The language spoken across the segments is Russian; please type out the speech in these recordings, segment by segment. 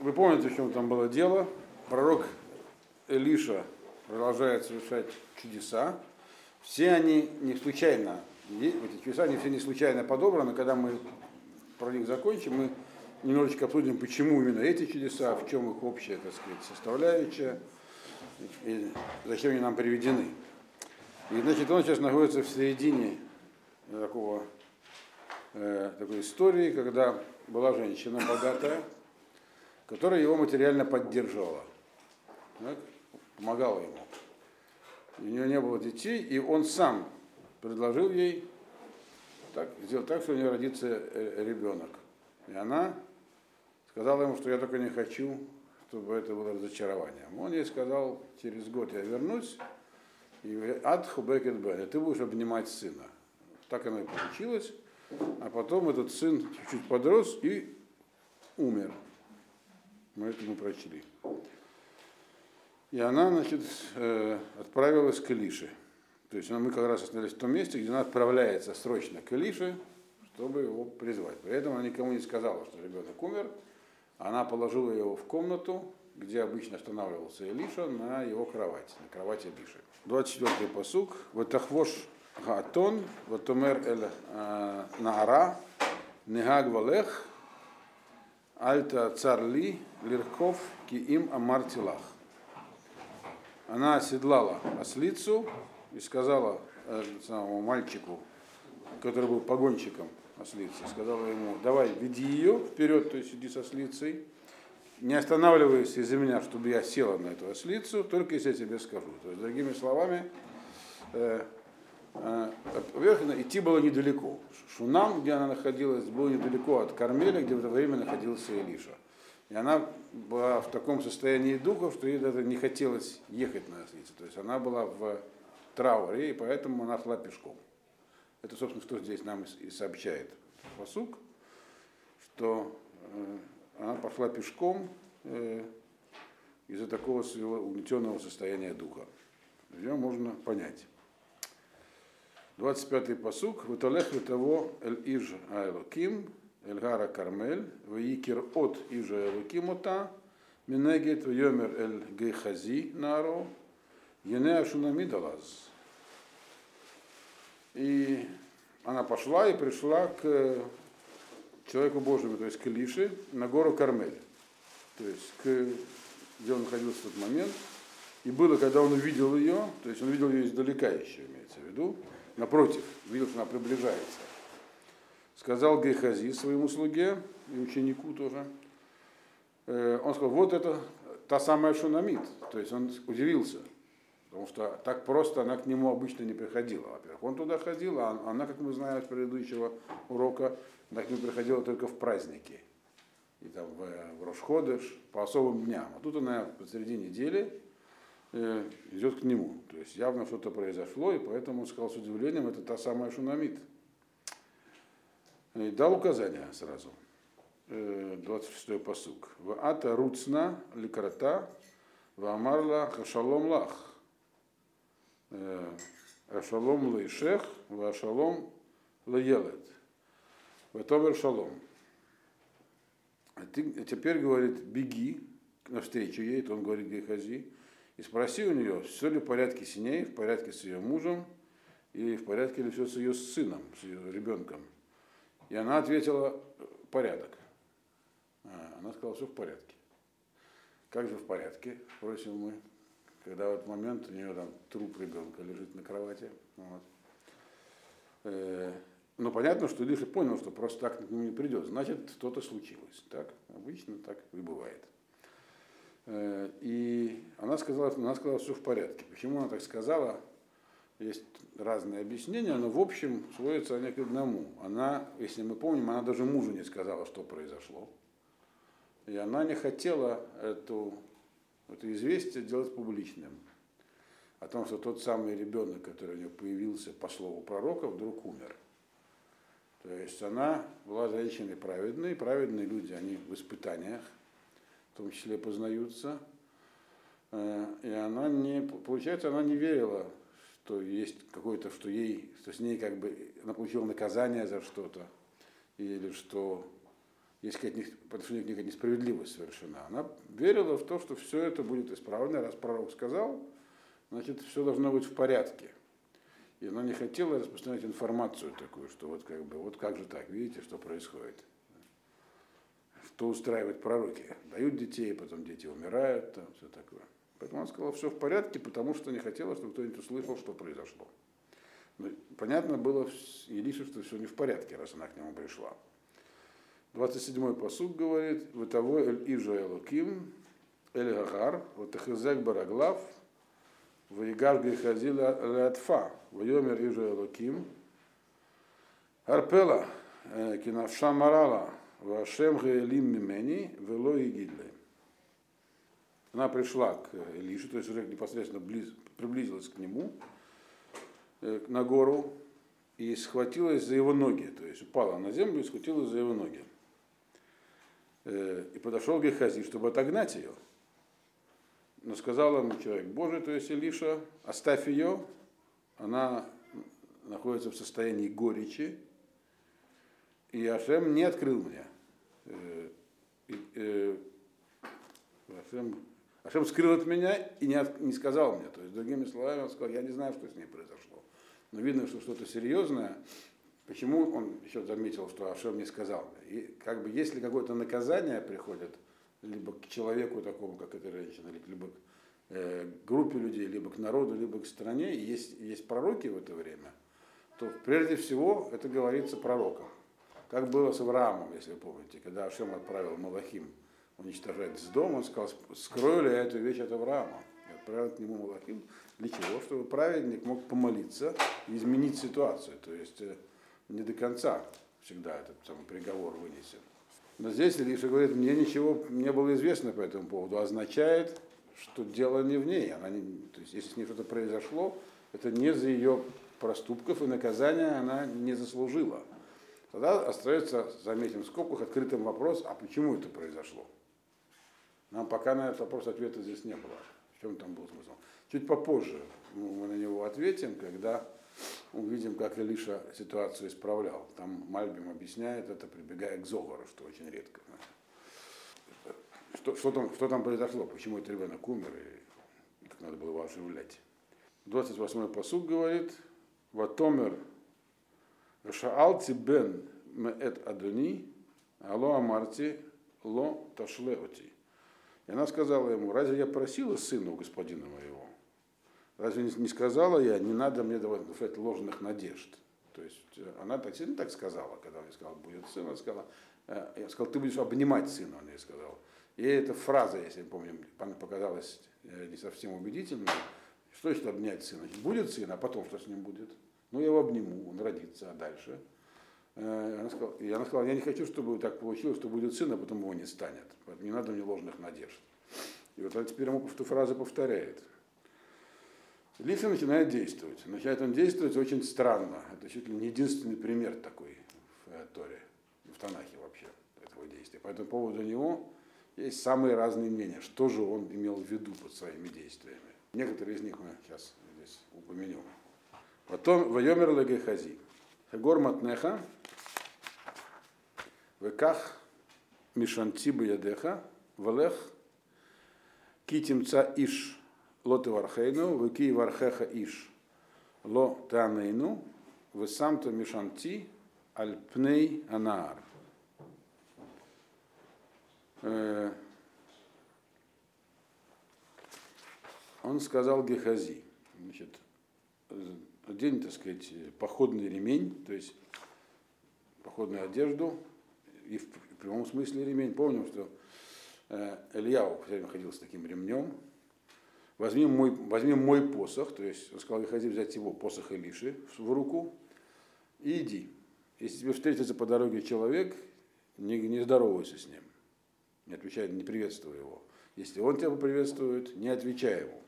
вы помните, в чем там было дело. Пророк Элиша продолжает совершать чудеса. Все они не случайно, эти чудеса, они все не случайно подобраны. Когда мы про них закончим, мы немножечко обсудим, почему именно эти чудеса, в чем их общая, так сказать, составляющая, и зачем они нам приведены. И значит, он сейчас находится в середине такого, э, такой истории, когда была женщина богатая, которая его материально поддерживала, так, помогала ему. У нее не было детей, и он сам предложил ей так, сделать так, что у нее родится э, ребенок. И она сказала ему, что я только не хочу, чтобы это было разочарованием. Он ей сказал, через год я вернусь, и ад хубекет бен, ты будешь обнимать сына. Так оно и получилось. А потом этот сын чуть-чуть подрос и умер. Мы это мы прочли. И она, значит, э, отправилась к Илише. То есть мы как раз остановились в том месте, где она отправляется срочно к Илише, чтобы его призвать. При этом она никому не сказала, что ребенок умер. Она положила его в комнату, где обычно останавливался Илиша, на его кровать, на кровати Илиши. 24-й посук. Ватахвош Гаатон, Ватумер Эль э, Наара, Негаг Валех, Альта Царли, Лирков, Киим Амартилах. Она оседлала ослицу и сказала э, самому мальчику, который был погонщиком ослицы, сказала ему, давай, веди ее вперед, то есть иди со ослицей, не останавливайся из-за меня, чтобы я села на эту ослицу, только если я тебе скажу. То есть, другими словами, э, э, идти было недалеко. Шунам, где она находилась, было недалеко от Кармеля, где в это время находился Илиша. И она была в таком состоянии духа, что ей даже не хотелось ехать на ослице. То есть она была в трауре, и поэтому она шла пешком. Это, собственно, что здесь нам и сообщает посук, что э, она пошла пешком э, из-за такого своего угнетенного состояния духа. Ее можно понять. 25-й посук. Ваталех того эль иж айлоким, эль гара кармель, ваикер от ижа айлоким ота, минегет йомер эль гейхази наро, ене ашунамидалаз. И она пошла и пришла к человеку Божьему, то есть к Илише, на гору Кармель. То есть к, где он находился в тот момент. И было, когда он увидел ее, то есть он видел ее издалека еще, имеется в виду, напротив, видел, что она приближается. Сказал Гейхази своему слуге и ученику тоже, э, он сказал, вот это та самая Шунамид. То есть он удивился, потому что так просто она к нему обычно не приходила. Во-первых, он туда ходил, а она, как мы знаем с предыдущего урока, она к нему приходила только в праздники. И там в, в Рошходыш, по особым дням. А тут она посреди недели, Э, идет к нему. То есть явно что-то произошло, и поэтому он сказал с удивлением, это та самая Шунамид. И дал указание сразу. 26-й э, посук. Ата руцна ликрата, в амарла хашалом лах. Э, ашалом лейшех, в ашалом лаелет. В товер шалом. Теперь говорит, беги навстречу ей, то он говорит Гехази, и спроси у нее, все ли в порядке с ней, в порядке с ее мужем, и в порядке ли все с ее сыном, с ее ребенком. И она ответила, порядок. А, она сказала, все в порядке. Как же в порядке, спросим мы, когда в этот момент у нее там труп ребенка лежит на кровати. Вот. Э, но понятно, что Илиша понял, что просто так к нему не придет. Значит, что-то случилось. Так, обычно так и бывает. Э, и она сказала, она сказала, все в порядке. Почему она так сказала? Есть разные объяснения, но в общем сводятся они к одному. Она, если мы помним, она даже мужу не сказала, что произошло. И она не хотела эту, это известие делать публичным. О том, что тот самый ребенок, который у нее появился по слову пророка, вдруг умер. То есть она была женщиной праведной, праведные люди, они в испытаниях, том числе познаются. Э, и она не, получается, она не верила, что есть какой-то, что ей, что с ней как бы она получила наказание за что-то, или что есть какая-то по отношению к ней несправедливость совершена. Она верила в то, что все это будет исправлено, раз пророк сказал, значит, все должно быть в порядке. И она не хотела распространять информацию такую, что вот как бы, вот как же так, видите, что происходит кто устраивают пророки. Дают детей, потом дети умирают, там все такое. Поэтому она сказала, все в порядке, потому что не хотела, чтобы кто-нибудь услышал, что произошло. Но понятно было Елису, что все не в порядке, раз она к нему пришла. 27-й посуд говорит, вы того ижа элуким, эль гагар, ватахизек бараглав, ваигар грехази лятфа, вайомер ижа элуким, арпела, э, кинавша марала, Вашем Гаэлим Мимени Вело и Она пришла к Илише, то есть уже непосредственно близ, приблизилась к нему, э, на гору, и схватилась за его ноги, то есть упала на землю и схватилась за его ноги. Э, и подошел Гехази, чтобы отогнать ее. Но сказал ему человек Божий, то есть Илиша, оставь ее, она находится в состоянии горечи, и Ашем не открыл мне. Э, э, Ашем, Ашем скрыл от меня и не, от, не сказал мне. То есть, другими словами, он сказал, я не знаю, что с ней произошло. Но видно, что что-то серьезное. Почему он еще заметил, что Ашем не сказал? И как бы если какое-то наказание приходит – либо к человеку такому, как эта женщина, либо к э, группе людей, либо к народу, либо к стране, и есть, есть пророки в это время, то прежде всего это говорится пророкам. Как было с Авраамом, если вы помните, когда Ашем отправил Малахим уничтожать с дома, он сказал, скрою ли я эту вещь от Авраама? И отправил к нему Малахим для чего? Чтобы праведник мог помолиться и изменить ситуацию. То есть э, не до конца всегда этот самый приговор вынесен. Но здесь Илиша говорит, мне ничего не было известно по этому поводу, означает, что дело не в ней. Она не, то есть, если с ней что-то произошло, это не за ее проступков и наказания она не заслужила. Тогда остается, заметим в скобках, открытым вопрос, а почему это произошло? Нам пока на этот вопрос ответа здесь не было. В чем там был смысл? Чуть попозже мы на него ответим, когда увидим, как Илиша ситуацию исправлял. Там Мальбим объясняет это, прибегая к Зогору, что очень редко. Что, что, там, что там произошло, почему этот ребенок умер, и как надо было его оживлять. 28-й посуд говорит, Ватомер Шаалти бен меэт адуни, алло амарти ло ташлеоти. И она сказала ему, разве я просила сына у господина моего? Разве не сказала я, не надо мне давать ложных надежд? То есть э, она так сильно так сказала, когда он ей сказал, будет сын, она сказала, э, я сказал, ты будешь обнимать сына, он ей сказал. И эта фраза, если я помню, показалась э, не совсем убедительной. Что значит обнять сына? Будет сын, а потом что с ним будет? Ну, я его обниму, он родится, а дальше? Она сказала, она сказала, я не хочу, чтобы так получилось, что будет сын, а потом его не станет. Не надо мне ложных надежд. И вот теперь ему эту фразу повторяет. Лифи начинает действовать. Начинает он действовать очень странно. Это чуть ли не единственный пример такой в э, Торе, в Танахе вообще, этого действия. По этому поводу него есть самые разные мнения, что же он имел в виду под своими действиями. Некоторые из них мы сейчас здесь упомянем. Потом Вайомер Лагехази. Хагор Матнеха, Веках Мишанти Ядеха, Валех. Китимца Иш лоты вархейну, выки вархеха иш, ло танейну, вы самто мишанти, альпней анаар. Он сказал Гехази, значит, одень, так сказать, походный ремень, то есть походную одежду, и в прямом смысле ремень. Помним, что Ильяу все время ходил с таким ремнем, возьми мой, возьми мой посох, то есть он сказал выходи взять его посох Илиши в руку и иди. Если тебе встретится по дороге человек, не, не здоровайся с ним, не отвечай, не приветствуй его. Если он тебя поприветствует, не отвечай ему,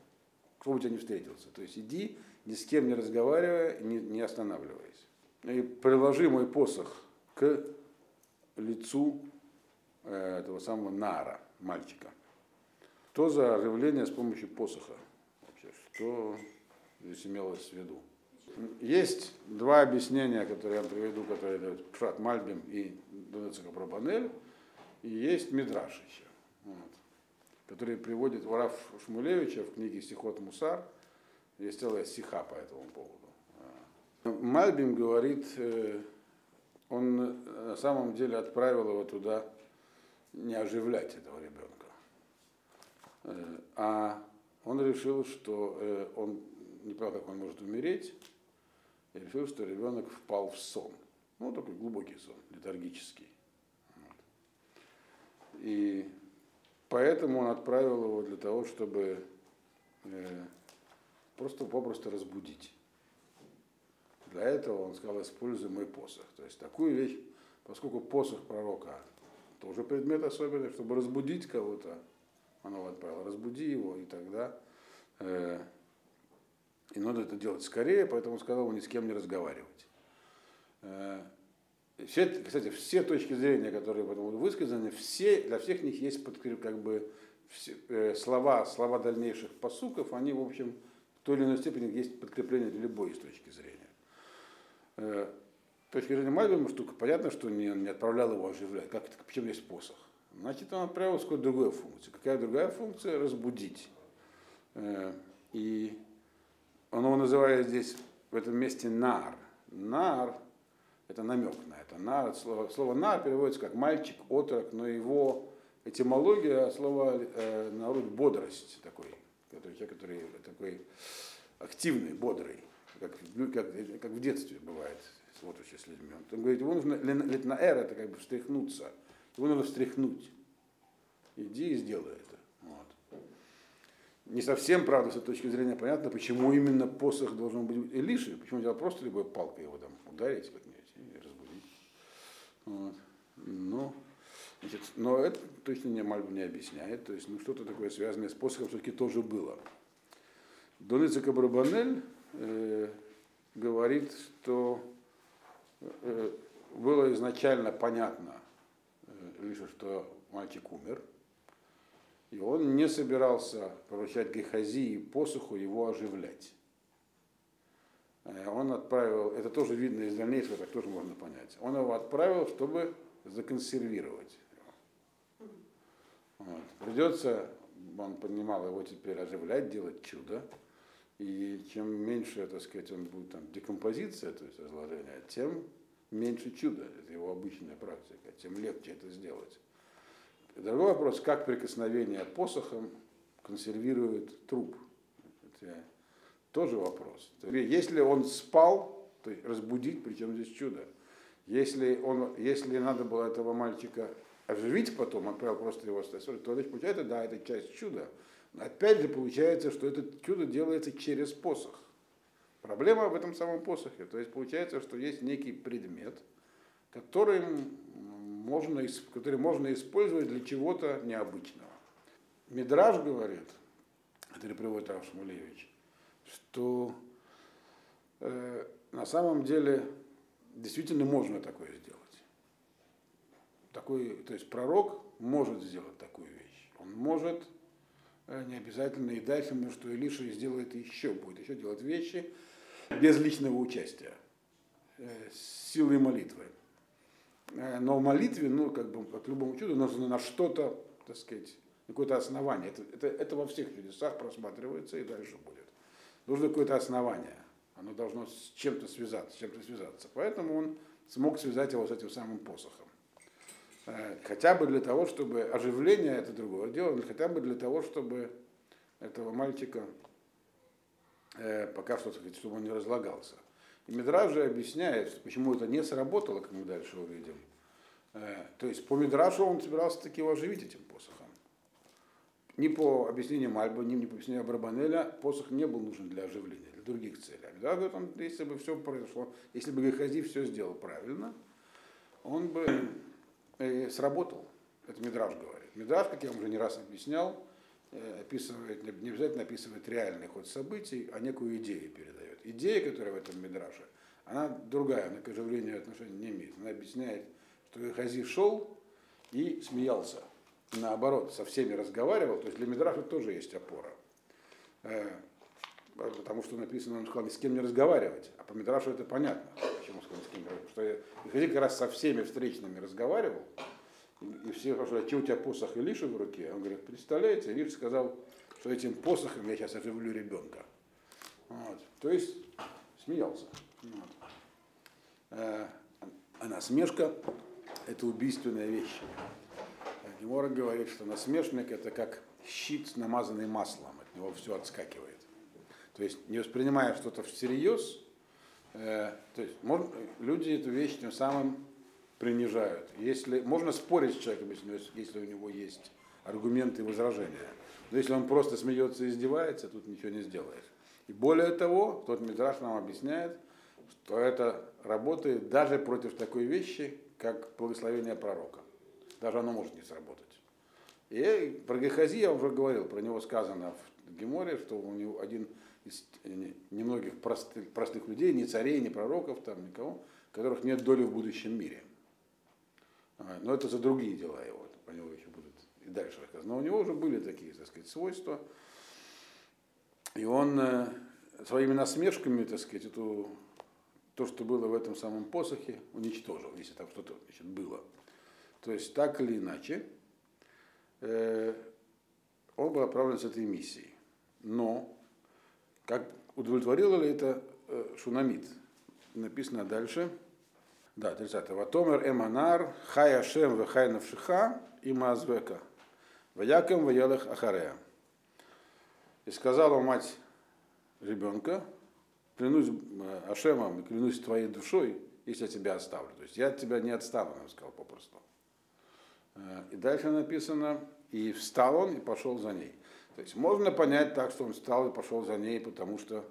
кто бы тебя не встретился. То есть иди, ни с кем не разговаривая, не, не останавливаясь. И приложи мой посох к лицу э, этого самого Нара, мальчика. Что за оживление с помощью посоха? Вообще, что здесь имелось в виду? Есть два объяснения, которые я приведу, которые дают Пшат Мальбим и Донецка Пробанель. И есть Мидраш еще, вот, который приводит Вараф Шмулевича в книге Сихот Мусар. Есть целая сиха по этому поводу. Мальбим говорит, э, он на самом деле отправил его туда не оживлять этого ребенка. Э, а он решил, что э, он не понял, как он может умереть, и решил, что ребенок впал в сон. Ну, такой глубокий сон, летаргический. И поэтому он отправил его для того, чтобы просто попросту разбудить. Для этого он сказал, используй мой посох. То есть такую вещь, поскольку посох пророка тоже предмет особенный, чтобы разбудить кого-то, он его отправил, разбуди его, и тогда э, и надо это делать скорее, поэтому сказал ни с кем не разговаривать. Э, все, кстати, все точки зрения, которые по этому высказаны, все, для всех них есть как бы все, э, слова, слова дальнейших посуков, они, в общем, той или иной степени есть подкрепление для любой точки зрения. Э, точки зрения Мальбима штука, понятно, что не, не отправлял его оживлять. Как это, почему есть посох? Значит, он отправил с какой-то другой функции. Какая другая функция? Разбудить. Э, и он его называет здесь в этом месте нар. Нар – это намек на это. Нар, слово, слово нар переводится как мальчик, отрок, но его этимология слова э, народ бодрость такой, который, человек, который такой активный, бодрый как, как, как в детстве бывает, вот с людьми. Он говорит, его нужно, летнаэр, это как бы встряхнуться, его нужно встряхнуть. Иди и сделай это. Вот. Не совсем, правда, с этой точки зрения понятно, почему именно посох должен быть Илиши, почему нельзя просто любой палкой его там ударить как-нибудь и разбудить. Вот. Но, значит, но это точно не Мальбу не объясняет, то есть ну, что-то такое связанное с посохом все-таки тоже было. Доница Кабрабанель э, говорит, что э, было изначально понятно э, лишь, что мальчик умер, и он не собирался поручать Гехази и посуху его оживлять. Э, он отправил, это тоже видно из дальнейшего, так тоже можно понять. Он его отправил, чтобы законсервировать. Вот. Придется, он понимал его теперь оживлять, делать чудо. И чем меньше, так сказать, он будет там декомпозиция, то есть разложение, тем меньше чуда. Это его обычная практика, тем легче это сделать. Другой вопрос, как прикосновение посохом консервирует труп. Это тоже вопрос. Если он спал, то разбудить, причем здесь чудо. Если, он, если надо было этого мальчика оживить потом, отправил просто его то есть получается, да, это часть чуда. Опять же получается, что это чудо делается через посох. Проблема в этом самом посохе. То есть получается, что есть некий предмет, который можно, который можно использовать для чего-то необычного. Мидраж говорит, который приводит Рав Шмулевич, что э, на самом деле действительно можно такое сделать. Такой, то есть пророк может сделать такую вещь. Он может Э, не обязательно и дальше, потому что Илиша сделает еще, будет еще делать вещи без личного участия, э, с силой молитвы. Э, но в молитве, ну, как бы, к любому чуду, нужно на что-то, так сказать, какое-то основание. Это, это, это во всех чудесах просматривается и дальше будет. Нужно какое-то основание. Оно должно с чем-то связаться, с чем-то связаться. Поэтому он смог связать его с этим самым посохом. Э, хотя бы для того, чтобы оживление это другое дело, хотя бы для того, чтобы этого мальчика э, пока что, чтобы он не разлагался. И Мидраж же объясняет, почему это не сработало, как мы дальше увидим. Э, то есть по Мидрашу он собирался таки его оживить этим посохом. Ни по объяснению Мальба, ни по объяснению Абрабанеля посох не был нужен для оживления, для других целей. А Мидраж говорит, он, если бы все произошло, если бы Гахази все сделал правильно, он бы сработал. Это Мидраж говорит. Мидраж, как я уже не раз объяснял, э, описывает, не обязательно описывает реальный ход событий, а некую идею передает. Идея, которая в этом Мидраже, она другая, она к оживлению отношения не имеет. Она объясняет, что Хази шел и смеялся. Наоборот, со всеми разговаривал. То есть для Мидраша тоже есть опора. Э, потому что написано, он сказал, ни с кем не разговаривать. А по Мидрашу это понятно, с кем разговаривать. Что Хази как раз со всеми встречными разговаривал, И, и все спрашивают, а что у тебя посох Илиши в руке? Он говорит, представляете, Илиша сказал, что этим посохом я сейчас оживлю ребенка. Вот. То есть смеялся. Вот. А, а насмешка – это убийственная вещь. Гемора говорит, что насмешник – это как щит, намазанный маслом, от него все отскакивает. То есть, не воспринимая что-то всерьез, э, то есть можно, люди эту вещь тем самым принижают. Если, можно спорить с человеком, если, если у него есть аргументы и возражения. Но если он просто смеется и издевается, тут ничего не сделаешь. И более того, тот Мидраш нам объясняет, что это работает даже против такой вещи, как благословение пророка. Даже оно может не сработать. И про Гехази я уже говорил, про него сказано в Геморе, что у него один из немногих простых, простых людей, ни царей, ни пророков, там, никого, которых нет доли в будущем мире. А, но это за другие дела его, по него еще будут и дальше рассказано. Но у него уже были такие, так сказать, свойства. И он э, своими насмешками, так сказать, эту, то, что было в этом самом посохе, уничтожил, если там что-то значит, было. То есть так или иначе, э, он был отправлен с этой миссией. Но как удовлетворило ли это э, Шунамид? Написано дальше. Да, 30. Ватомер Эманар, Хай Ашем Вехай Навшиха и Мазвека. Ваякам Ваялах Ахарея. И сказала мать ребенка, клянусь э, Ашемом и клянусь твоей душой, если я тебя оставлю. То есть я от тебя не отстану, он сказал попросту. Э, и дальше написано, и встал он и пошел за ней. То есть можно понять так, что он встал и пошел за ней, потому что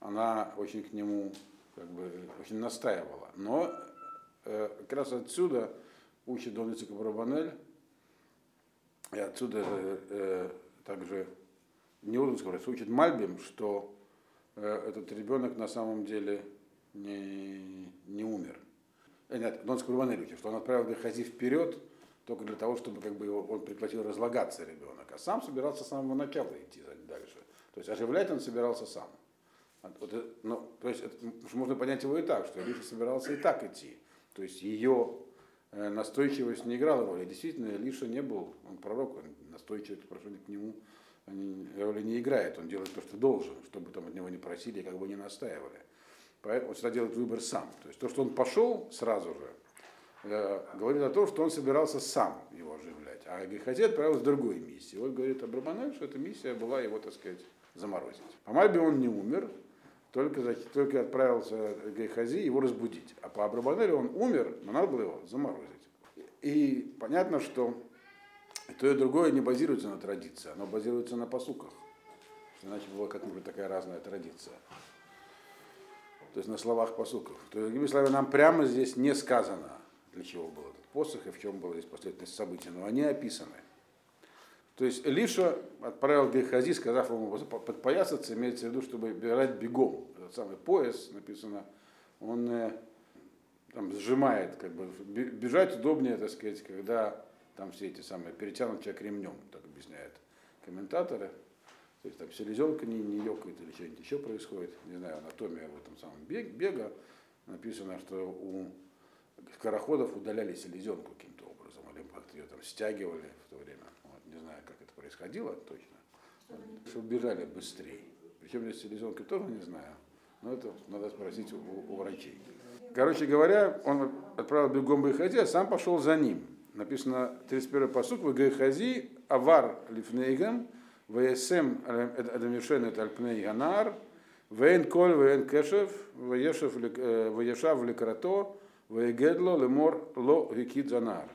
она очень к нему как бы очень настаивала. Но э, как раз отсюда учит Дон Барабанель, и отсюда э, также не Урденского, учит Мальбим, что э, этот ребенок на самом деле не, не умер. Э, нет, Дон Барабанель учит, что он отправил Гехази вперед, только для того, чтобы как бы его, он прекратил разлагаться ребенок, а сам собирался с самого начала идти дальше. То есть оживлять он собирался сам. Вот, ну, то есть это, можно понять его и так, что Илиша собирался и так идти. То есть ее э, настойчивость не играла роли. Действительно, Илиша не был, он пророк, он настойчивость, прошу к нему роли не играет. Он делает то, что должен, чтобы там от него не просили, как бы не настаивали. Поэтому он всегда делает выбор сам. То есть то, что он пошел сразу же, Э, говорит о том, что он собирался сам его оживлять. А Гехази отправился в другой миссии. Вот говорит Абрабанель, что эта миссия была его, так сказать, заморозить. По Мальбе он не умер, только, только отправился Гехази его разбудить. А по Абрабанелю он умер, но надо было его заморозить. И понятно, что то и другое не базируется на традиции, оно базируется на посуках. Иначе была как-нибудь такая разная традиция. То есть на словах посуков. То есть, другими словами, нам прямо здесь не сказано, для чего был этот посох и в чем была здесь последовательность событий, но они описаны. То есть Элиша отправил Гехази, сказав ему подпоясаться, имеется в виду, чтобы бежать бегом. Этот самый пояс, написано, он э, там, сжимает, как бы, бежать удобнее, так сказать, когда там все эти самые, перетянут человек ремнем, так объясняют комментаторы. То есть там селезенка не, не ёкает или что-нибудь еще происходит, не знаю, анатомия в этом самом бега. Написано, что у скороходов удаляли селезенку каким-то образом, или как-то ее там стягивали в то время. Вот, не знаю, как это происходило точно. Чтобы бежали быстрее. Причем здесь селезенка тоже не знаю. Но это надо спросить у, у врачей. Короче говоря, он отправил бегом Гехази, а сам пошел за ним. Написано 31 פסוק, וגחזי עבר לפניהם, וישם את המשענת על פני הנער, ואין קול, ואין קשב, וישב э, לקראתו, ויגד לו לאמר לא הקיץ הנער.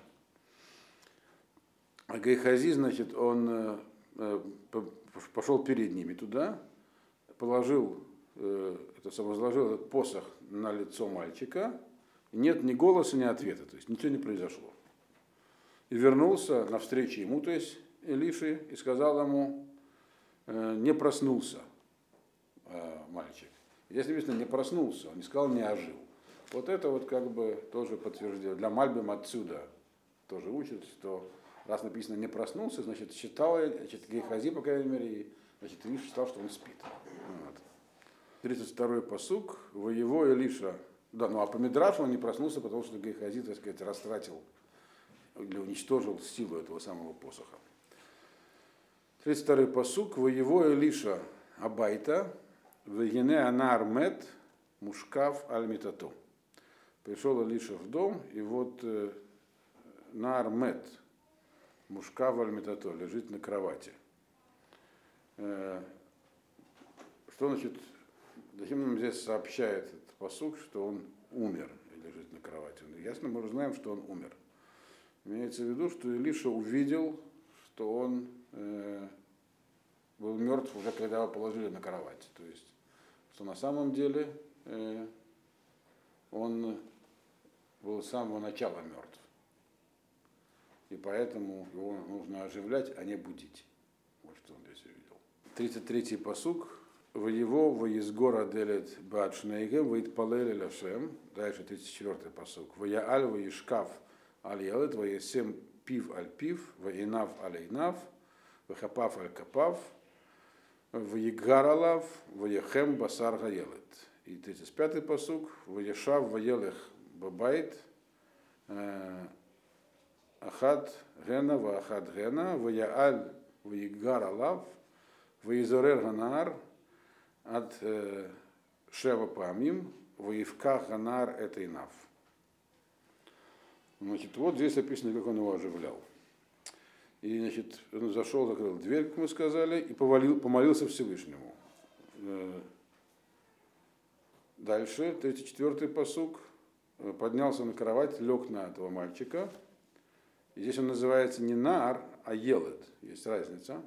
А Гайхази, значит, он э, э, пошел перед ними туда, положил, э, это самозложил этот посох на лицо мальчика, нет ни голоса, ни ответа, то есть ничего не произошло. И вернулся навстречу ему, то есть Илиши, и сказал ему, не проснулся мальчик. Здесь не проснулся, он не сказал, не ожил. Вот это вот как бы тоже подтверждение. Для Мальбим отсюда тоже учат, что раз написано не проснулся, значит считал, значит Гейхази, по крайней мере, и, значит Илиша считал, что он спит. Вот. 32-й посук, в его Илиша, да, ну а по Мидрашу он не проснулся, потому что Гейхази, так сказать, растратил или уничтожил силу этого самого посоха. 32-й посук. Воево Илиша Абайта, Вегене Анар Мет, Мушкав Аль-Митату. Пришел Илиша в дом, и вот э, Нар Мет, Мушкав Аль-Митату, лежит на кровати. Э, что значит, зачем нам здесь сообщает этот посук, что он умер и лежит на кровати? Ясно, мы знаем, что он умер. Имеется в виду, что Илиша увидел, что он э, был мертв уже когда его положили на кровать. То есть, что на самом деле э, он был с самого начала мертв. И поэтому его нужно оживлять, а не будить. Вот что он здесь увидел. 33-й посук. В его воизгора делет бадшнейгем, воитпалели лашем. Дальше 34-й посук. Ваяаль воишкав аль ялет, воесем пив аль пив, воинав аль инав, вахапав аль капав, Ваигаралав, Ваехем Басар Гаелет. И 35-й посук, Ваешав Ваелех Бабайт, Ахад Гена, Ваахад Гена, Ваяаль Ваигаралав, Ваизорер Ганар, от Шева Памим, Ваевка Ганар это Инав. Значит, вот здесь описано, как он его оживлял. И, значит, он зашел, закрыл дверь, как мы сказали, и повалил, помолился Всевышнему. Дальше, 34-й посук. Поднялся на кровать, лег на этого мальчика. И здесь он называется не Нар, а Елет. Есть разница.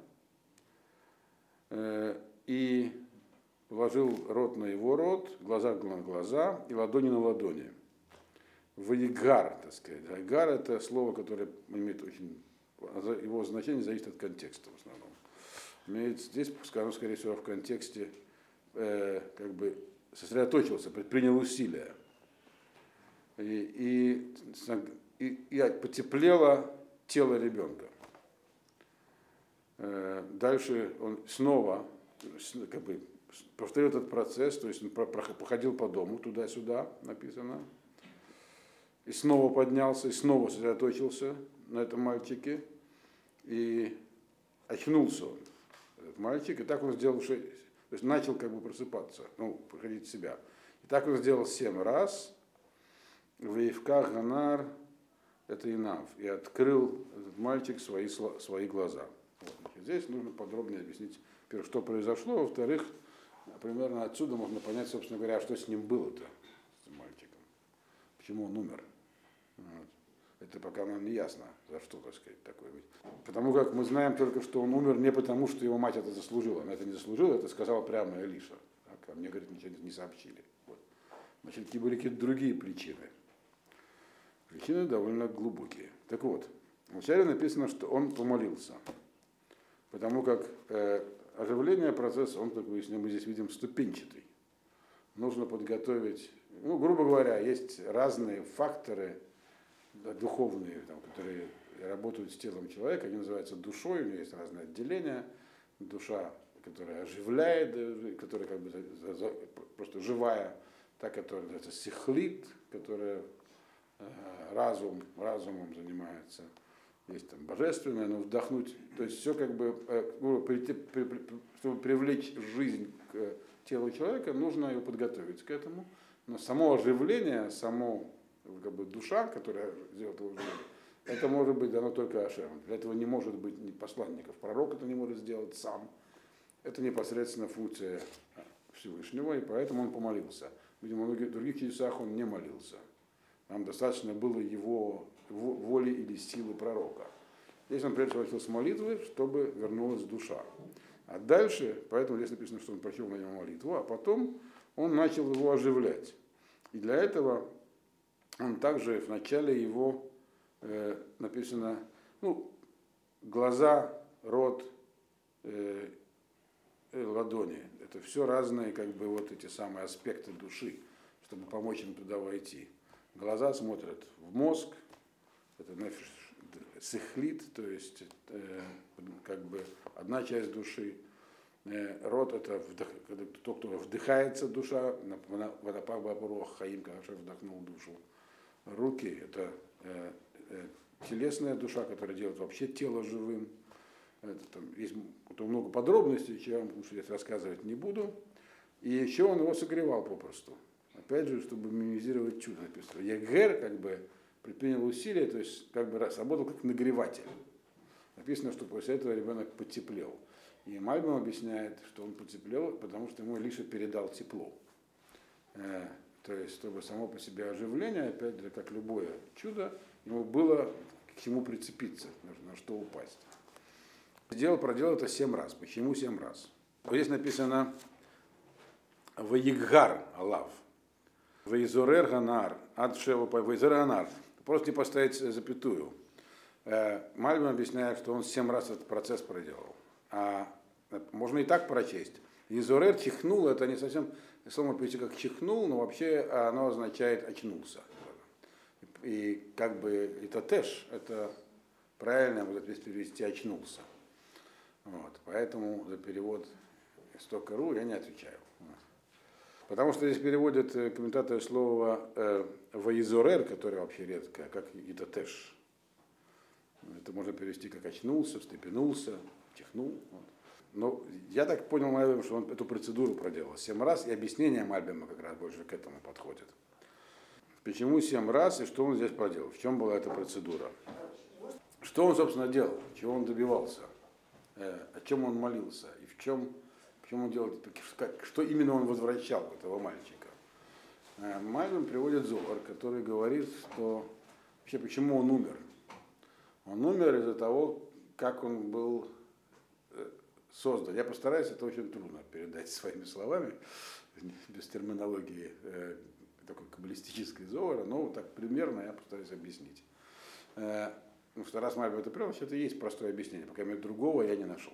И положил рот на его рот, глаза на глаза и ладони на ладони. Ваигар, так сказать. Ваигар это слово, которое имеет очень его значение зависит от контекста в основном. Имеет здесь, скажем, скорее всего, в контексте э, как бы сосредоточился, предпринял усилия. И, и, и, потеплело тело ребенка. Э, дальше он снова как бы, повторил этот процесс, то есть он походил по дому туда-сюда, написано, и снова поднялся, и снова сосредоточился, на этом мальчике, и очнулся он, этот мальчик, и так он сделал шесть, то есть начал как бы просыпаться, ну, приходить в себя. И так он сделал семь раз, в Евках Ганар, это Инав, и открыл этот мальчик свои, свои глаза. Вот. Здесь нужно подробнее объяснить, во-первых, что произошло, во-вторых, примерно отсюда можно понять, собственно говоря, что с ним было-то, с этим мальчиком, почему он умер. Вот. Это пока нам не ясно, за что, так сказать, такое. Потому как мы знаем только, что он умер не потому, что его мать это заслужила. Она это не заслужила, это сказала прямо Элиша. А мне, говорит, ничего не сообщили. Вот. Значит, какие были какие-то другие причины. Причины довольно глубокие. Так вот, вначале написано, что он помолился. Потому как э, оживление процесса, он, как выяснили, мы здесь видим ступенчатый. Нужно подготовить, ну, грубо говоря, есть разные факторы, духовные, там, которые работают с телом человека, они называются душой, у него есть разные отделения, душа, которая оживляет, э, которая как бы просто живая, та, которая называется сихлит, которая разум, разумом занимается, есть там божественное, но вдохнуть, то есть все как бы, э, чтобы привлечь жизнь к телу человека, нужно его подготовить к этому, но само оживление, само как бы душа, которая сделает его жизнь, это может быть дано только Ашемом. Для этого не может быть ни посланников. Пророк это не может сделать сам. Это непосредственно функция Всевышнего, и поэтому он помолился. Видимо, в других чудесах он не молился. Нам достаточно было его воли или силы пророка. Здесь он прежде всего с молитвы, чтобы вернулась душа. А дальше, поэтому здесь написано, что он прочел на него молитву, а потом он начал его оживлять. И для этого он также в начале его э, написано, ну, глаза, рот, э, э, ладони. Это все разные, как бы, вот эти самые аспекты души, чтобы помочь им туда войти. Глаза смотрят в мозг, это сихлит, то есть э, как бы одна часть души. Э, рот это вдох, то, кто вдыхается душа, водопад Хаим, когда вдохнул душу руки, это э, э, телесная душа, которая делает вообще тело живым. Это, там, есть много подробностей, я вам здесь рассказывать не буду. И еще он его согревал попросту. Опять же, чтобы минимизировать чудо написано. Егер как бы предпринял усилия, то есть как бы работал как нагреватель. Написано, что после этого ребенок потеплел. И Мальбом объясняет, что он потеплел, потому что ему Лиша передал тепло. Э, то есть, чтобы само по себе оживление, опять же, как любое чудо, ему было к чему прицепиться, на что упасть. Сделал, проделал это семь раз. Почему семь раз? Вот здесь написано Ваиггар Алав. Ваизорер Ганар. Ваизорер Ганар. Просто не поставить запятую. Э, Мальбин объясняет, что он семь раз этот процесс проделал. А можно и так прочесть. Изорер чихнул, это не совсем слово перевести как чихнул, но вообще оно означает очнулся. И как бы это теж, это правильно вот здесь перевести очнулся. Вот, поэтому за перевод истока.ру я не отвечаю. Потому что здесь переводят э, комментаторы слова э, которое вообще редкое, как это теж. Это можно перевести как очнулся, встрепенулся, чихнул. Вот. Но я так понял, Мальбим, что он эту процедуру проделал семь раз, и объяснение Мальбима как раз больше к этому подходит. Почему семь раз и что он здесь проделал? В чем была эта процедура? Что он, собственно, делал? Чего он добивался? Э, о чем он молился? И в чем, делал? Как, что именно он возвращал этого мальчика? Э, Мальбим приводит Зовар, который говорит, что вообще почему он умер. Он умер из-за того, как он был э, создан. Я постараюсь, это очень трудно передать своими словами, без терминологии э, такой каббалистической зовара, но вот так примерно я постараюсь объяснить. Э, ну, что раз Мальбим это привел, это есть простое объяснение, пока мне другого я не нашел.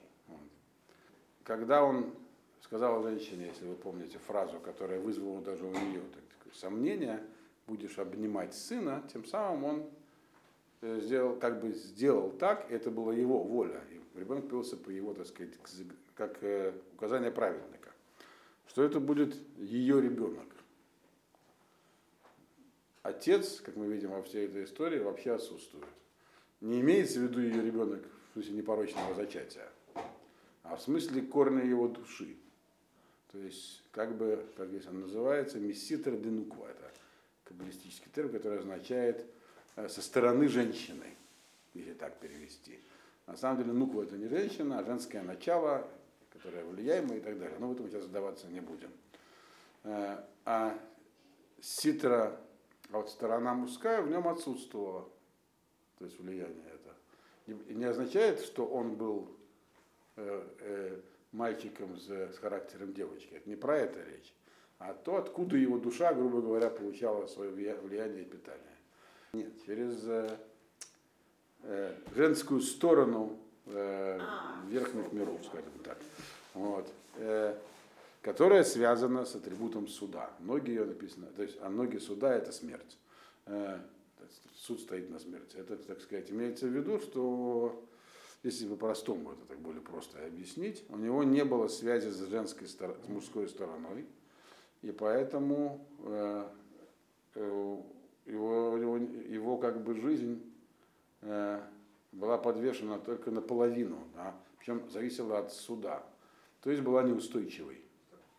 Когда он сказал женщине, если вы помните фразу, которая вызвала даже у нее так, сомнение, будешь обнимать сына, тем самым он Э, сделал, как бы сделал так, это была его воля. И ребенок пился по его, так сказать, как э, указание праведника. Что это будет ее ребенок. Отец, как мы видим во всей этой истории, вообще отсутствует. Не имеется в виду ее ребенок в смысле непорочного зачатия, а в смысле корня его души. То есть, как бы, как здесь он называется, месситер денуква. Это каббалистический термин, который означает Э, со стороны женщины, если так перевести. На самом деле нуква это не женщина, а женское начало, которое влияемое и так далее. Но в этом сейчас задаваться не будем. Э, а ситра, а вот сторона мужская в нем отсутствовала. То есть влияние это. Не означает, что он был э, э, мальчиком с, с характером девочки. Это не про это речь. А то, откуда его душа, грубо говоря, получала свое влияние и питание. Нет, через э, э, женскую сторону э, верхних миров, скажем так. Вот. Э, которая связана с атрибутом суда. Ноги ее написано, то есть, а ноги суда это смерть. Э, суд стоит на смерти. Это, так сказать, имеется в виду, что если по-простому это так более просто объяснить, у него не было связи с женской с мужской стороной, и поэтому э, э, его, его, его как бы жизнь э, была подвешена только наполовину, да, причем зависела от суда, то есть была неустойчивой.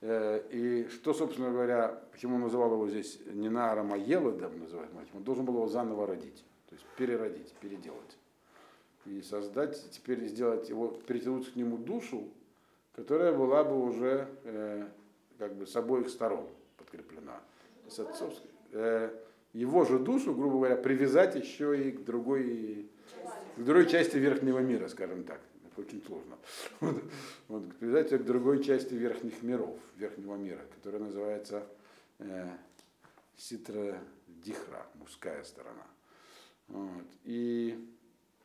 И что, собственно говоря, почему он называл его здесь не Нааром, а Елодом называть мальчиком, он должен был его заново родить, то есть переродить, переделать. И создать, теперь сделать его, перетянуть к нему душу, которая была бы уже э, как бы с обоих сторон подкреплена. С отцовской. Э, его же душу, грубо говоря, привязать еще и к другой, к другой части верхнего мира, скажем так. Очень сложно. Вот, вот, привязать ее к другой части верхних миров, верхнего мира, которая называется э, Ситра Дихра, мужская сторона. Вот. И,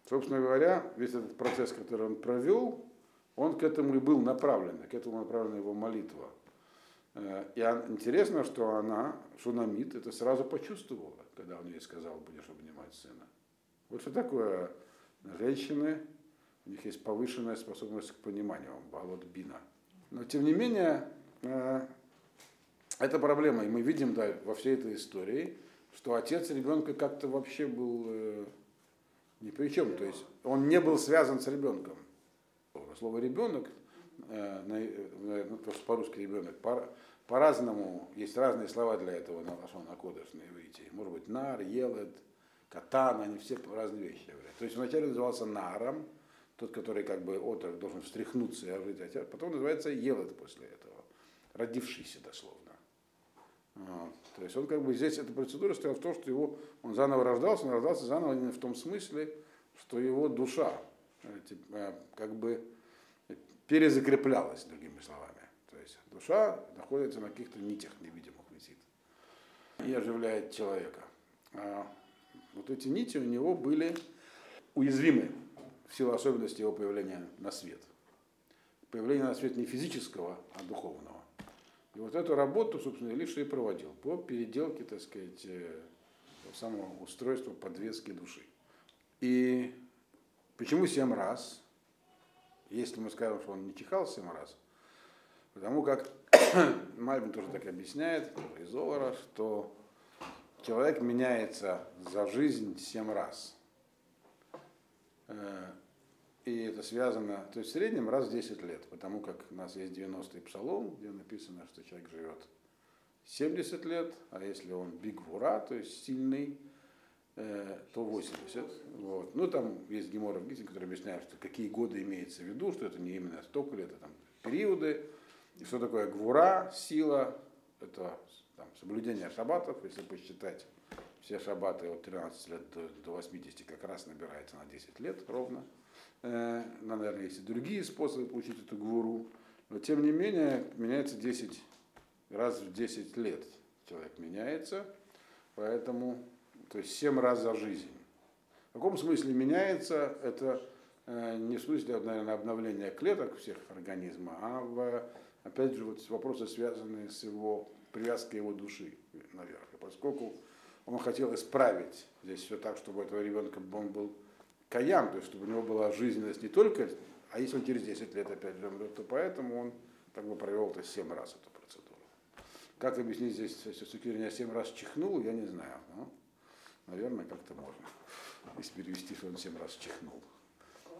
собственно говоря, весь этот процесс, который он провел, он к этому и был направлен, к этому направлена его молитва. Э, и интересно, что она, Шунамит, это сразу почувствовала, когда он ей сказал, будешь обнимать сына. Вот что такое женщины, у них есть повышенная способность к пониманию, балот бина. Но тем не менее, э, это проблема. И мы видим да, во всей этой истории, что отец ребенка как-то вообще был э, Ни при чем. То есть он не был связан с ребенком. Слово ребенок, э, на, ну, просто по-русски ребенок, по, по-разному, есть разные слова для этого на Лашона Кодыш на иврите. Может быть, нар, елет, катан, они все разные вещи говорят. То есть вначале назывался наром, тот, который как бы отрок должен встряхнуться и ожить, а потом называется елет после этого, родившийся дословно. Вот. То есть он как бы здесь эта процедура стояла в том, что его, он заново рождался, он рождался заново именно в том смысле, что его душа э, э, как бы перезакреплялась, другими словами. То есть душа находится на каких-то нитях невидимых висит и оживляет человека. А вот эти нити у него были уязвимы в силу особенностей его появления на свет. Появление на свет не физического, а духовного. И вот эту работу, собственно, Илиша и проводил по переделке, так сказать, э, самого устройства подвески души. И почему семь раз? Если мы скажем, что он не чихал семь раз, потому как Мальбин тоже так объясняет, из Золора, что человек меняется за жизнь семь раз. И это связано, то есть в среднем раз в 10 лет, потому как у нас есть 90-й псалом, где написано, что человек живет 70 лет, а если он бигвура, то есть сильный, э, то 80. Вот. Ну, там есть Гемора в Гите, который объясняет, что какие годы имеется в виду, что это не именно столько лет, а там периоды, и что такое гвура, сила, это там, соблюдение шаббатов, если посчитать все шаббаты от 13 лет до, до 80 как раз набирается на 10 лет ровно. Э, ну, наверное, есть и другие способы получить эту гуру, но тем не менее меняется 10 раз в 10 лет человек меняется, поэтому, то есть 7 раз за жизнь. В каком смысле меняется, это э, не в смысле, наверное, обновления клеток всех организма, а в, опять же вот вопросы, связанные с его привязкой его души наверх. И поскольку он хотел исправить здесь все так, чтобы у этого ребенка он был каям, то есть чтобы у него была жизненность не только, а если он через 10 лет опять же умрет, то поэтому он как бы провел это 7 раз эту процедуру. Как объяснить здесь, если Сукирин 7 раз чихнул, я не знаю. Но, наверное, как-то можно, если перевести, что он 7 раз чихнул.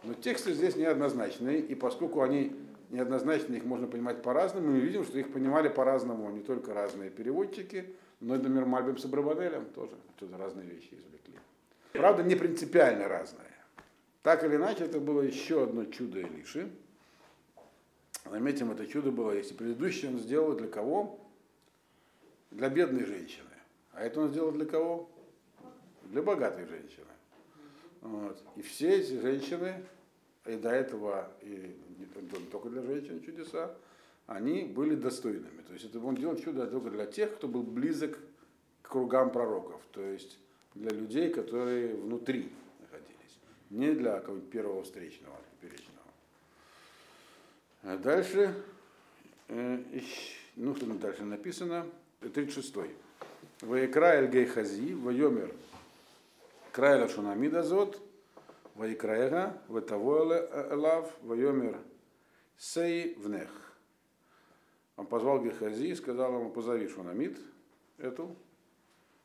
Но тексты здесь неоднозначные, и поскольку они неоднозначные, их можно понимать по-разному, мы видим, что их понимали по-разному не только разные переводчики, но и, например, Мальбим с Абрабанелем тоже что-то разные вещи извлекли. Правда, не принципиально разные. Так или иначе, это было еще одно чудо Илиши. Заметим, это чудо было, если предыдущее он сделал для кого? Для бедной женщины. А это он сделал для кого? Для богатой женщины. Вот. И все эти женщины, и до этого, и не только для женщин чудеса, они были достойными. То есть это он делал чудо только для тех, кто был близок к кругам пророков, то есть для людей, которые внутри не для какого-нибудь первого встречного, перечного. А дальше, э, ну что там дальше написано, 36-й. Ваекра эль гейхази, вайомер крайла шунамида зот, ваекраега, ватавоэле элав, вайомер сей внех. Он позвал Гехази и сказал ему, позови Шунамид эту.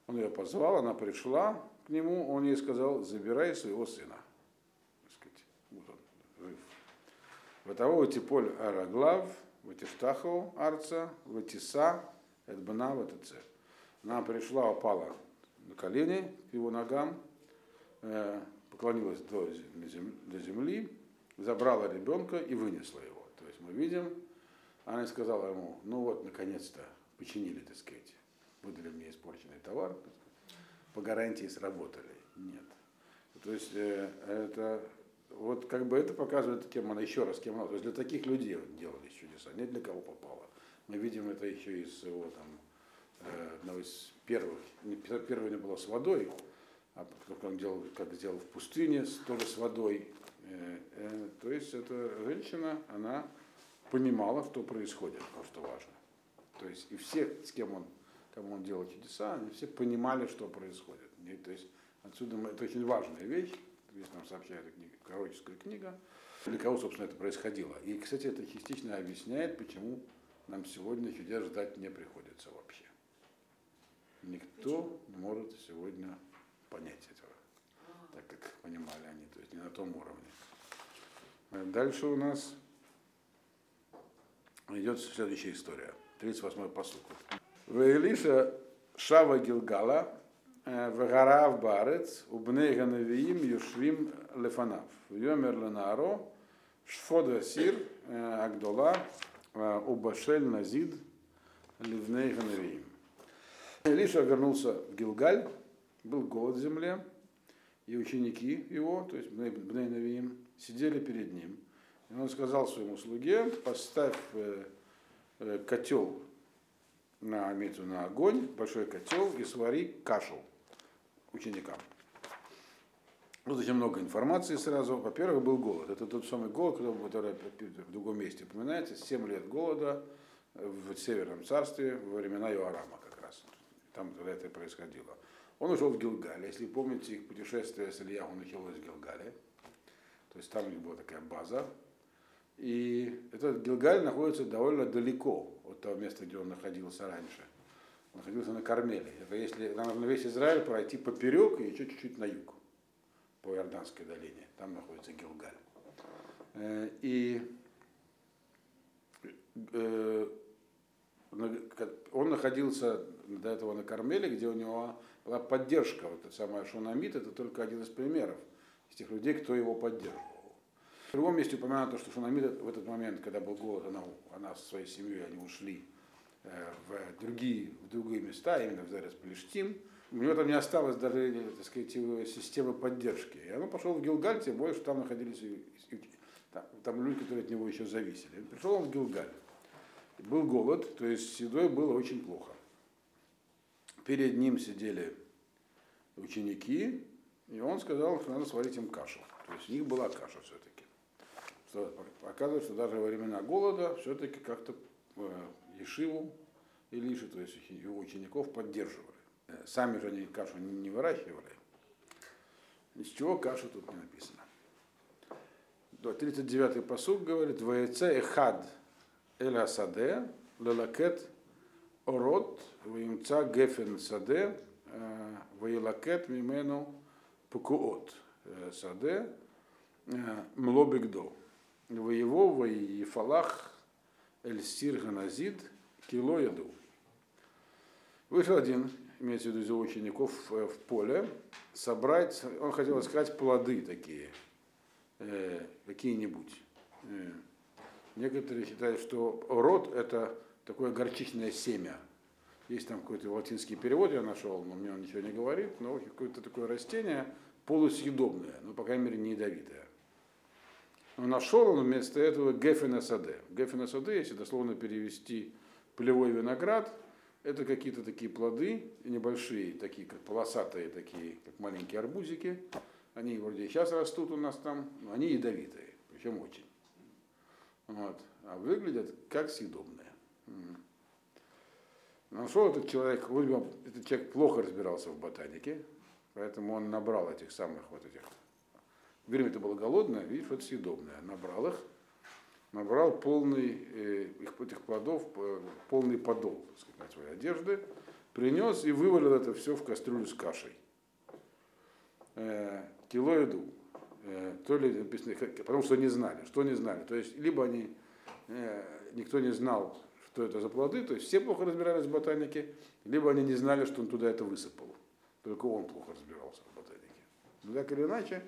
Он ее позвал, она пришла к нему, он ей сказал, забирай своего сына. Ватаво Ватиполь Араглав, Ватиштаху Арца, Ватиса, Эдбана, Ватице. Она пришла, упала на колени к его ногам, э, поклонилась до земли, забрала ребенка и вынесла его. То есть мы видим, она сказала ему, ну вот, наконец-то починили, так сказать, выдали мне испорченный товар, по гарантии сработали. Нет. То есть э, это вот как бы это показывает, кем она еще раз, кем она. То есть для таких людей делались чудеса, не для кого попало. Мы видим это еще из его там, э, одного из первых, не, первое не было с водой, а как он делал, как сделал в пустыне, тоже с водой. Э, э, то есть эта женщина, она понимала, что происходит, что важно. То есть и все, с кем он, кому он делал чудеса, они все понимали, что происходит. И, то есть отсюда это очень важная вещь здесь нам сообщает книга, пророческая книга, для кого, собственно, это происходило. И, кстати, это частично объясняет, почему нам сегодня чудес ждать не приходится вообще. Никто не может сегодня понять этого. так как понимали они, то есть не на том уровне. Э, Дальше у нас идет следующая история. 38-й посуд. В Илиша Шава Гилгала, Вегарав Барец, Убней Ганавиим, Юшвим Лефанав. Йомер Ленаро, Шфод Васир, Агдола, Убашель Назид, Ливней Ганавиим. Илиша вернулся в Гилгаль, был голод в земле, и ученики его, то есть Бней Навиим, сидели перед ним. И он сказал своему слуге, поставь э, э, котел на, на огонь, большой котел, и свари кашу ученикам. Вот очень много информации сразу. Во-первых, был голод. Это тот самый голод, который в другом месте упоминается. 7 лет голода в Северном царстве во времена Иоарама как раз. Там тогда это происходило. Он ушел в Гилгале. Если помните, их путешествие с Ильяху началось в Гилгале. То есть там у них была такая база. И этот Гилгаль находится довольно далеко от того места, где он находился раньше. Находился на Кармеле. Это если нам нужно весь Израиль пройти поперек и еще чуть-чуть на юг, по Иорданской долине. Там находится Гилгаль. И он находился до этого на Кармеле, где у него была поддержка. Вот это самое Шунамид, это только один из примеров из тех людей, кто его поддерживал. В другом месте упомянуто, что Шунамид в этот момент, когда был голод, она, она со своей семьей, они ушли в другие, в другие места, именно в Зарес Палештим. У него там не осталось даже, так сказать, системы поддержки. И он пошел в Гилгаль, тем более, что там находились там, там люди, которые от него еще зависели. Пришел он в Гилгаль. Был голод, то есть с едой было очень плохо. Перед ним сидели ученики, и он сказал, что надо сварить им кашу. То есть у них была каша все-таки. Что показывает, что даже во времена голода все-таки как-то Ешиву и Лиши, то есть его учеников поддерживали. Сами же они кашу не выращивали. Из чего каша тут не написано. 39-й посуг говорит, «Ваеце эхад эль асаде лелакет орот ваимца гефен саде ваилакет мимену пукуот саде млобигдо воево воефалах эль сир ганазид кило яду». Вышел один, имеется в виду из его учеников, в поле, собрать, он хотел искать плоды такие, э, какие-нибудь. Э, некоторые считают, что род это такое горчичное семя. Есть там какой-то латинский перевод, я нашел, но мне он ничего не говорит, но какое-то такое растение полусъедобное, но, по крайней мере, не ядовитое. Но нашел он вместо этого гефена саде. Гефена саде, если дословно перевести полевой виноград, это какие-то такие плоды, небольшие, такие как полосатые, такие как маленькие арбузики. Они вроде сейчас растут у нас там, но они ядовитые, причем очень. Вот. А выглядят как съедобные. Нашел этот человек, этот человек плохо разбирался в ботанике, поэтому он набрал этих самых вот этих. Время это было голодное, видишь, вот съедобное. Набрал их, набрал полный э, их, этих плодов, полный подол так сказать, своей одежды, принес и вывалил это все в кастрюлю с кашей. Э, кило еду. Э, то ли написано, потому что не знали. Что не знали? То есть, либо они, э, никто не знал, что это за плоды, то есть все плохо разбирались в ботанике, либо они не знали, что он туда это высыпал. Только он плохо разбирался в ботанике. Но так или иначе,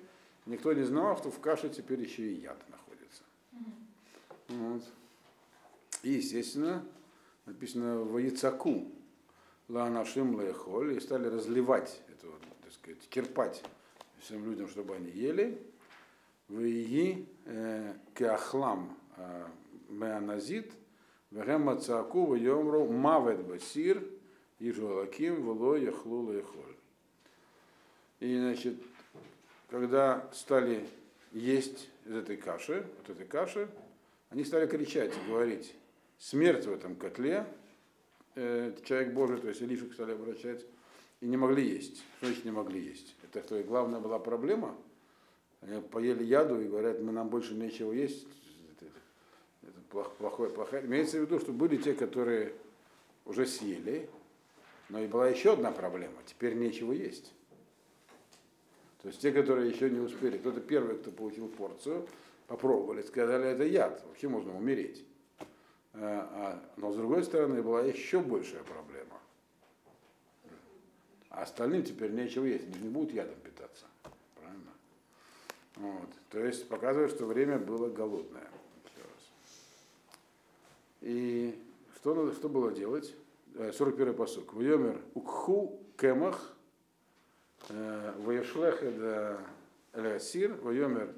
никто не знал, что в каше теперь еще и яд находится. Вот. И, естественно, написано в Яцаку Ланашим Лехоль, и стали разливать это, так сказать, черпать всем людям, чтобы они ели. В Ии Кеахлам Меаназит, Вегема Цаку, Вайомру, Мавет Басир, Ижуалаким, Вело Яхлу Лехоль. И, значит, когда стали есть из этой каши, вот этой каши, они стали кричать и говорить, смерть в этом котле, э, человек Божий, то есть Илишек стали обращать, и не могли есть. Что значит не могли есть? Это что, главная была проблема? Они поели яду и говорят, мы нам больше нечего есть. Это, это плохое, плохое. Имеется в виду, что были те, которые уже съели, но и была еще одна проблема. Теперь нечего есть. То есть те, которые еще не успели, кто-то первый, кто получил порцию, попробовали, сказали, это яд, вообще можно умереть. А, но с другой стороны была еще большая проблема. А остальным теперь нечего есть, они не будут ядом питаться. Правильно? Вот. То есть показывает, что время было голодное. И что, что было делать? 41-й посук. Вьомер укху кемах ваешлех это элеасир, вьомер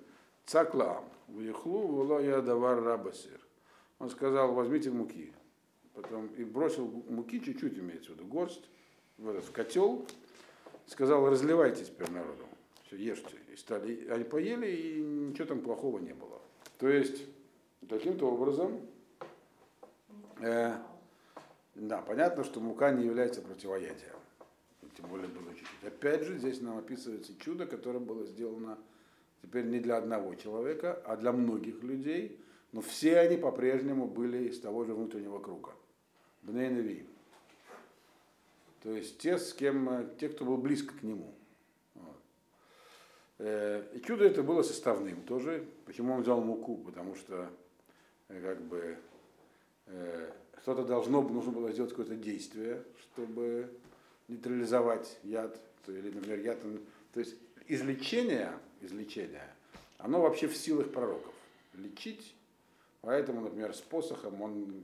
цаклаам, вьехлу вула ядавар рабасир. Он сказал, возьмите муки. Потом и бросил муки, чуть-чуть имеется в виду, горсть, в этот в котел, сказал, разливайте теперь народу. Все, ешьте. И стали, они поели, и ничего там плохого не было. То есть, таким-то образом, э, да, понятно, что мука не является противоядием. Тем более было чуть-чуть. Опять же, здесь нам описывается чудо, которое было сделано теперь не для одного человека, а для многих людей. Но все они по-прежнему были из того же внутреннего круга. Бней То есть те, с кем, э, те, кто был близко к нему. Э, и чудо это было составным тоже. Почему он взял муку? Потому что э, как бы что-то должно, нужно было сделать какое-то действие, чтобы нейтрализовать яд, или, например, яд, то есть излечение, излечение, оно вообще в силах пророков. Лечить, поэтому, например, с посохом, он,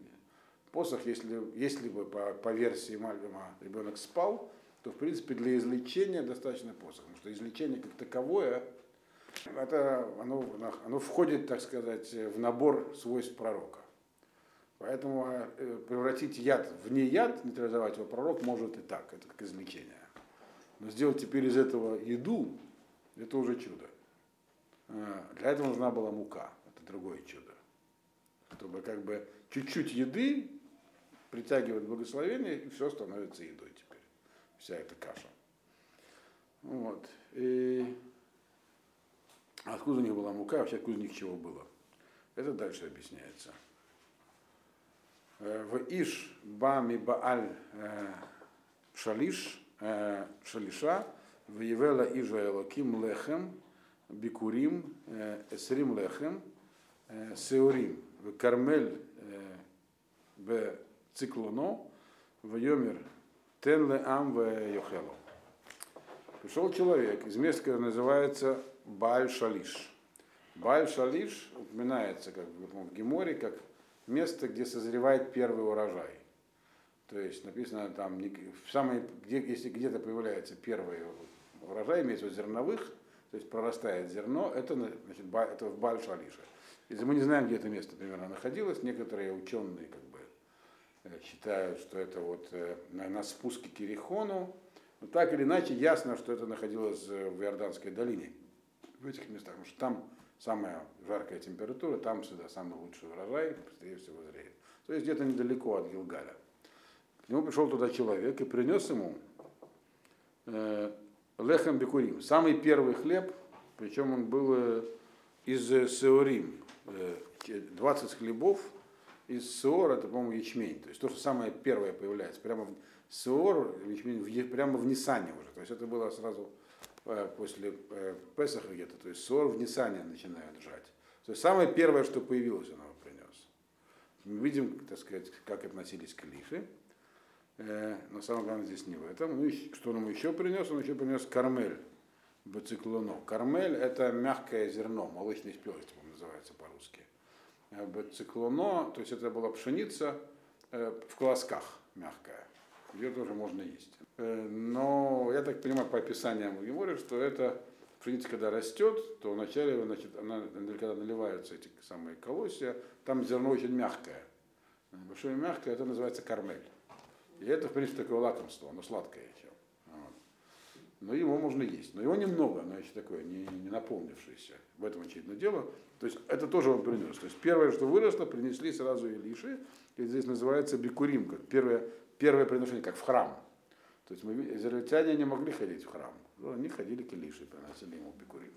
посох, если, если бы по, по версии Мальбима ребенок спал, то, в принципе, для излечения достаточно посоха, потому что излечение как таковое, это, оно, оно входит, так сказать, в набор свойств пророка. Поэтому э, превратить яд в не яд, нейтрализовать его пророк может и так, это как излечение. Но сделать теперь из этого еду, это уже чудо. А, для этого нужна была мука, это другое чудо. Чтобы как бы чуть-чуть еды притягивать благословение, и все становится едой теперь. Вся эта каша. Вот. И откуда у них была мука, вообще откуда у них чего было. Это дальше объясняется. Э, в Иш Бами Бааль э, Шалиш, э, Шалиша, в Евела Ижа Элоким Лехем, Бикурим, Эсрим Лехем, Сеурим, в Кармель в Циклоно, в Йомер Тенле Ам в Йохело. Пришел человек из места, которое называется Баль Шалиш. Баль Шалиш упоминается как в Геморе, как место, где созревает первый урожай. То есть написано там, в самой, где, если где-то появляется первый урожай, имеется в виду зерновых, то есть прорастает зерно, это, значит, это в Баль-Шалише. Если мы не знаем, где это место примерно находилось, некоторые ученые как бы, э, считают, что это вот э, на, на спуске к Кирихону, но так или иначе ясно, что это находилось э, в Иорданской долине, в этих местах, потому что там самая жаркая температура, там всегда самый лучший урожай, быстрее всего зреет. То есть где-то недалеко от Гилгаля. К нему пришел туда человек и принес ему э, лехем бекурим, самый первый хлеб, причем он был э, из Сеорим, э, 20 хлебов из Сеор, это, по-моему, ячмень, то есть то, что самое первое появляется, прямо в Сеор, ячмень, прямо в Нисане уже, то есть это было сразу Э, после э, Песаха где-то, то есть Сор в Нисане начинают жать. То есть самое первое, что появилось, он его принес. Мы видим, так сказать, как относились к Лифе. Э, но самое главное здесь не в этом. Ну, что он ему еще принес? Он еще принес кармель, бациклоно. Кармель это мягкое зерно, молочный спелость, по называется по-русски. Бациклоно, то есть это была пшеница в колосках мягкая. Ее тоже можно есть. Э, но я так понимаю по описаниям в Геморе, что это пшеница, когда растет, то вначале, значит, она, когда наливаются эти самые колосья, там зерно очень мягкое. Большое мягкое, это называется кармель. И это, в принципе, такое лакомство, оно сладкое еще. Вот. Но его можно есть. Но его немного, оно еще такое, не, не наполнившееся. В этом очевидно дело. То есть это тоже он принес. То есть первое, что выросло, принесли сразу Илиши. И здесь называется бикурим, как первое, первое приношение, как в храм. То есть мы, израильтяне не могли ходить в храм. Но они ходили к Илише, приносили ему бикурим.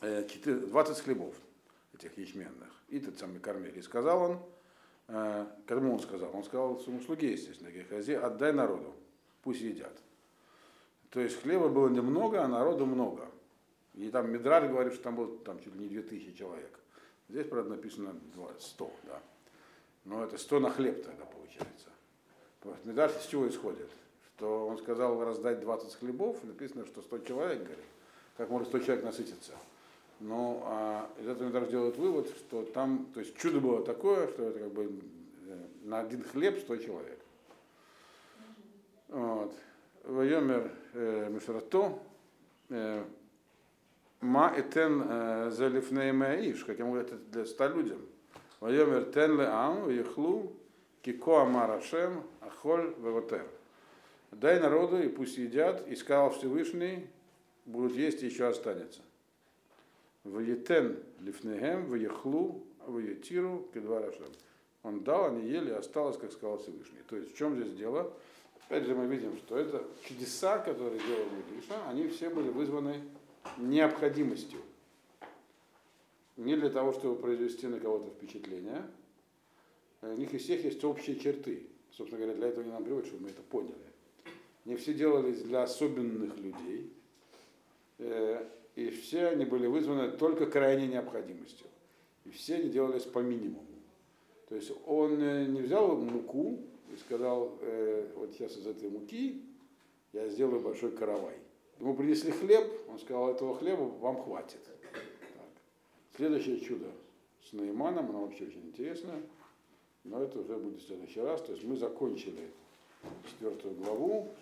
20 хлебов этих ячменных. И тот самый кормили. И сказал он, э, кому он сказал? Он сказал своему слуге, естественно, Гехази, отдай народу, пусть едят. То есть хлеба было немного, а народу много. И там Мидраж говорит, что там было там чуть ли не 2000 человек. Здесь, правда, написано 100, да. Но это 100 на хлеб тогда получается. Медаш из чего исходит? Что он сказал раздать 20 хлебов, написано, что 100 человек, говорит. Как может 100 человек насытиться? Но а, из этого Медаш делает вывод, что там, то есть чудо было такое, что это как бы э, на один хлеб 100 человек. Вот. Вайомер э, э, Ма этен э, залифней маиш, как ему это для ста людям. Вайомер тен ле ам, ехлу, кико амарашем, ахоль веготер. Дай народу, и пусть едят, и сказал Всевышний, будут есть и еще останется. Ваетен лифнегем, ваехлу, ваетиру, кедварашем. Он дал, они ели, осталось, как сказал Всевышний. То есть в чем здесь дело? Опять же мы видим, что это чудеса, которые делал Иша, они все были вызваны необходимостью. Не для того, чтобы произвести на кого-то впечатление. У них и всех есть общие черты. Собственно говоря, для этого не нам приводит, чтобы мы это поняли. Не все делались для особенных людей. И все они были вызваны только крайней необходимостью. И все они делались по минимуму. То есть он не взял муку и сказал, вот сейчас из этой муки я сделаю большой каравай. Ему принесли хлеб, он сказал, этого хлеба вам хватит. Так. Следующее чудо с Наиманом, оно вообще очень интересное, но это уже будет в следующий раз. То есть мы закончили четвертую главу,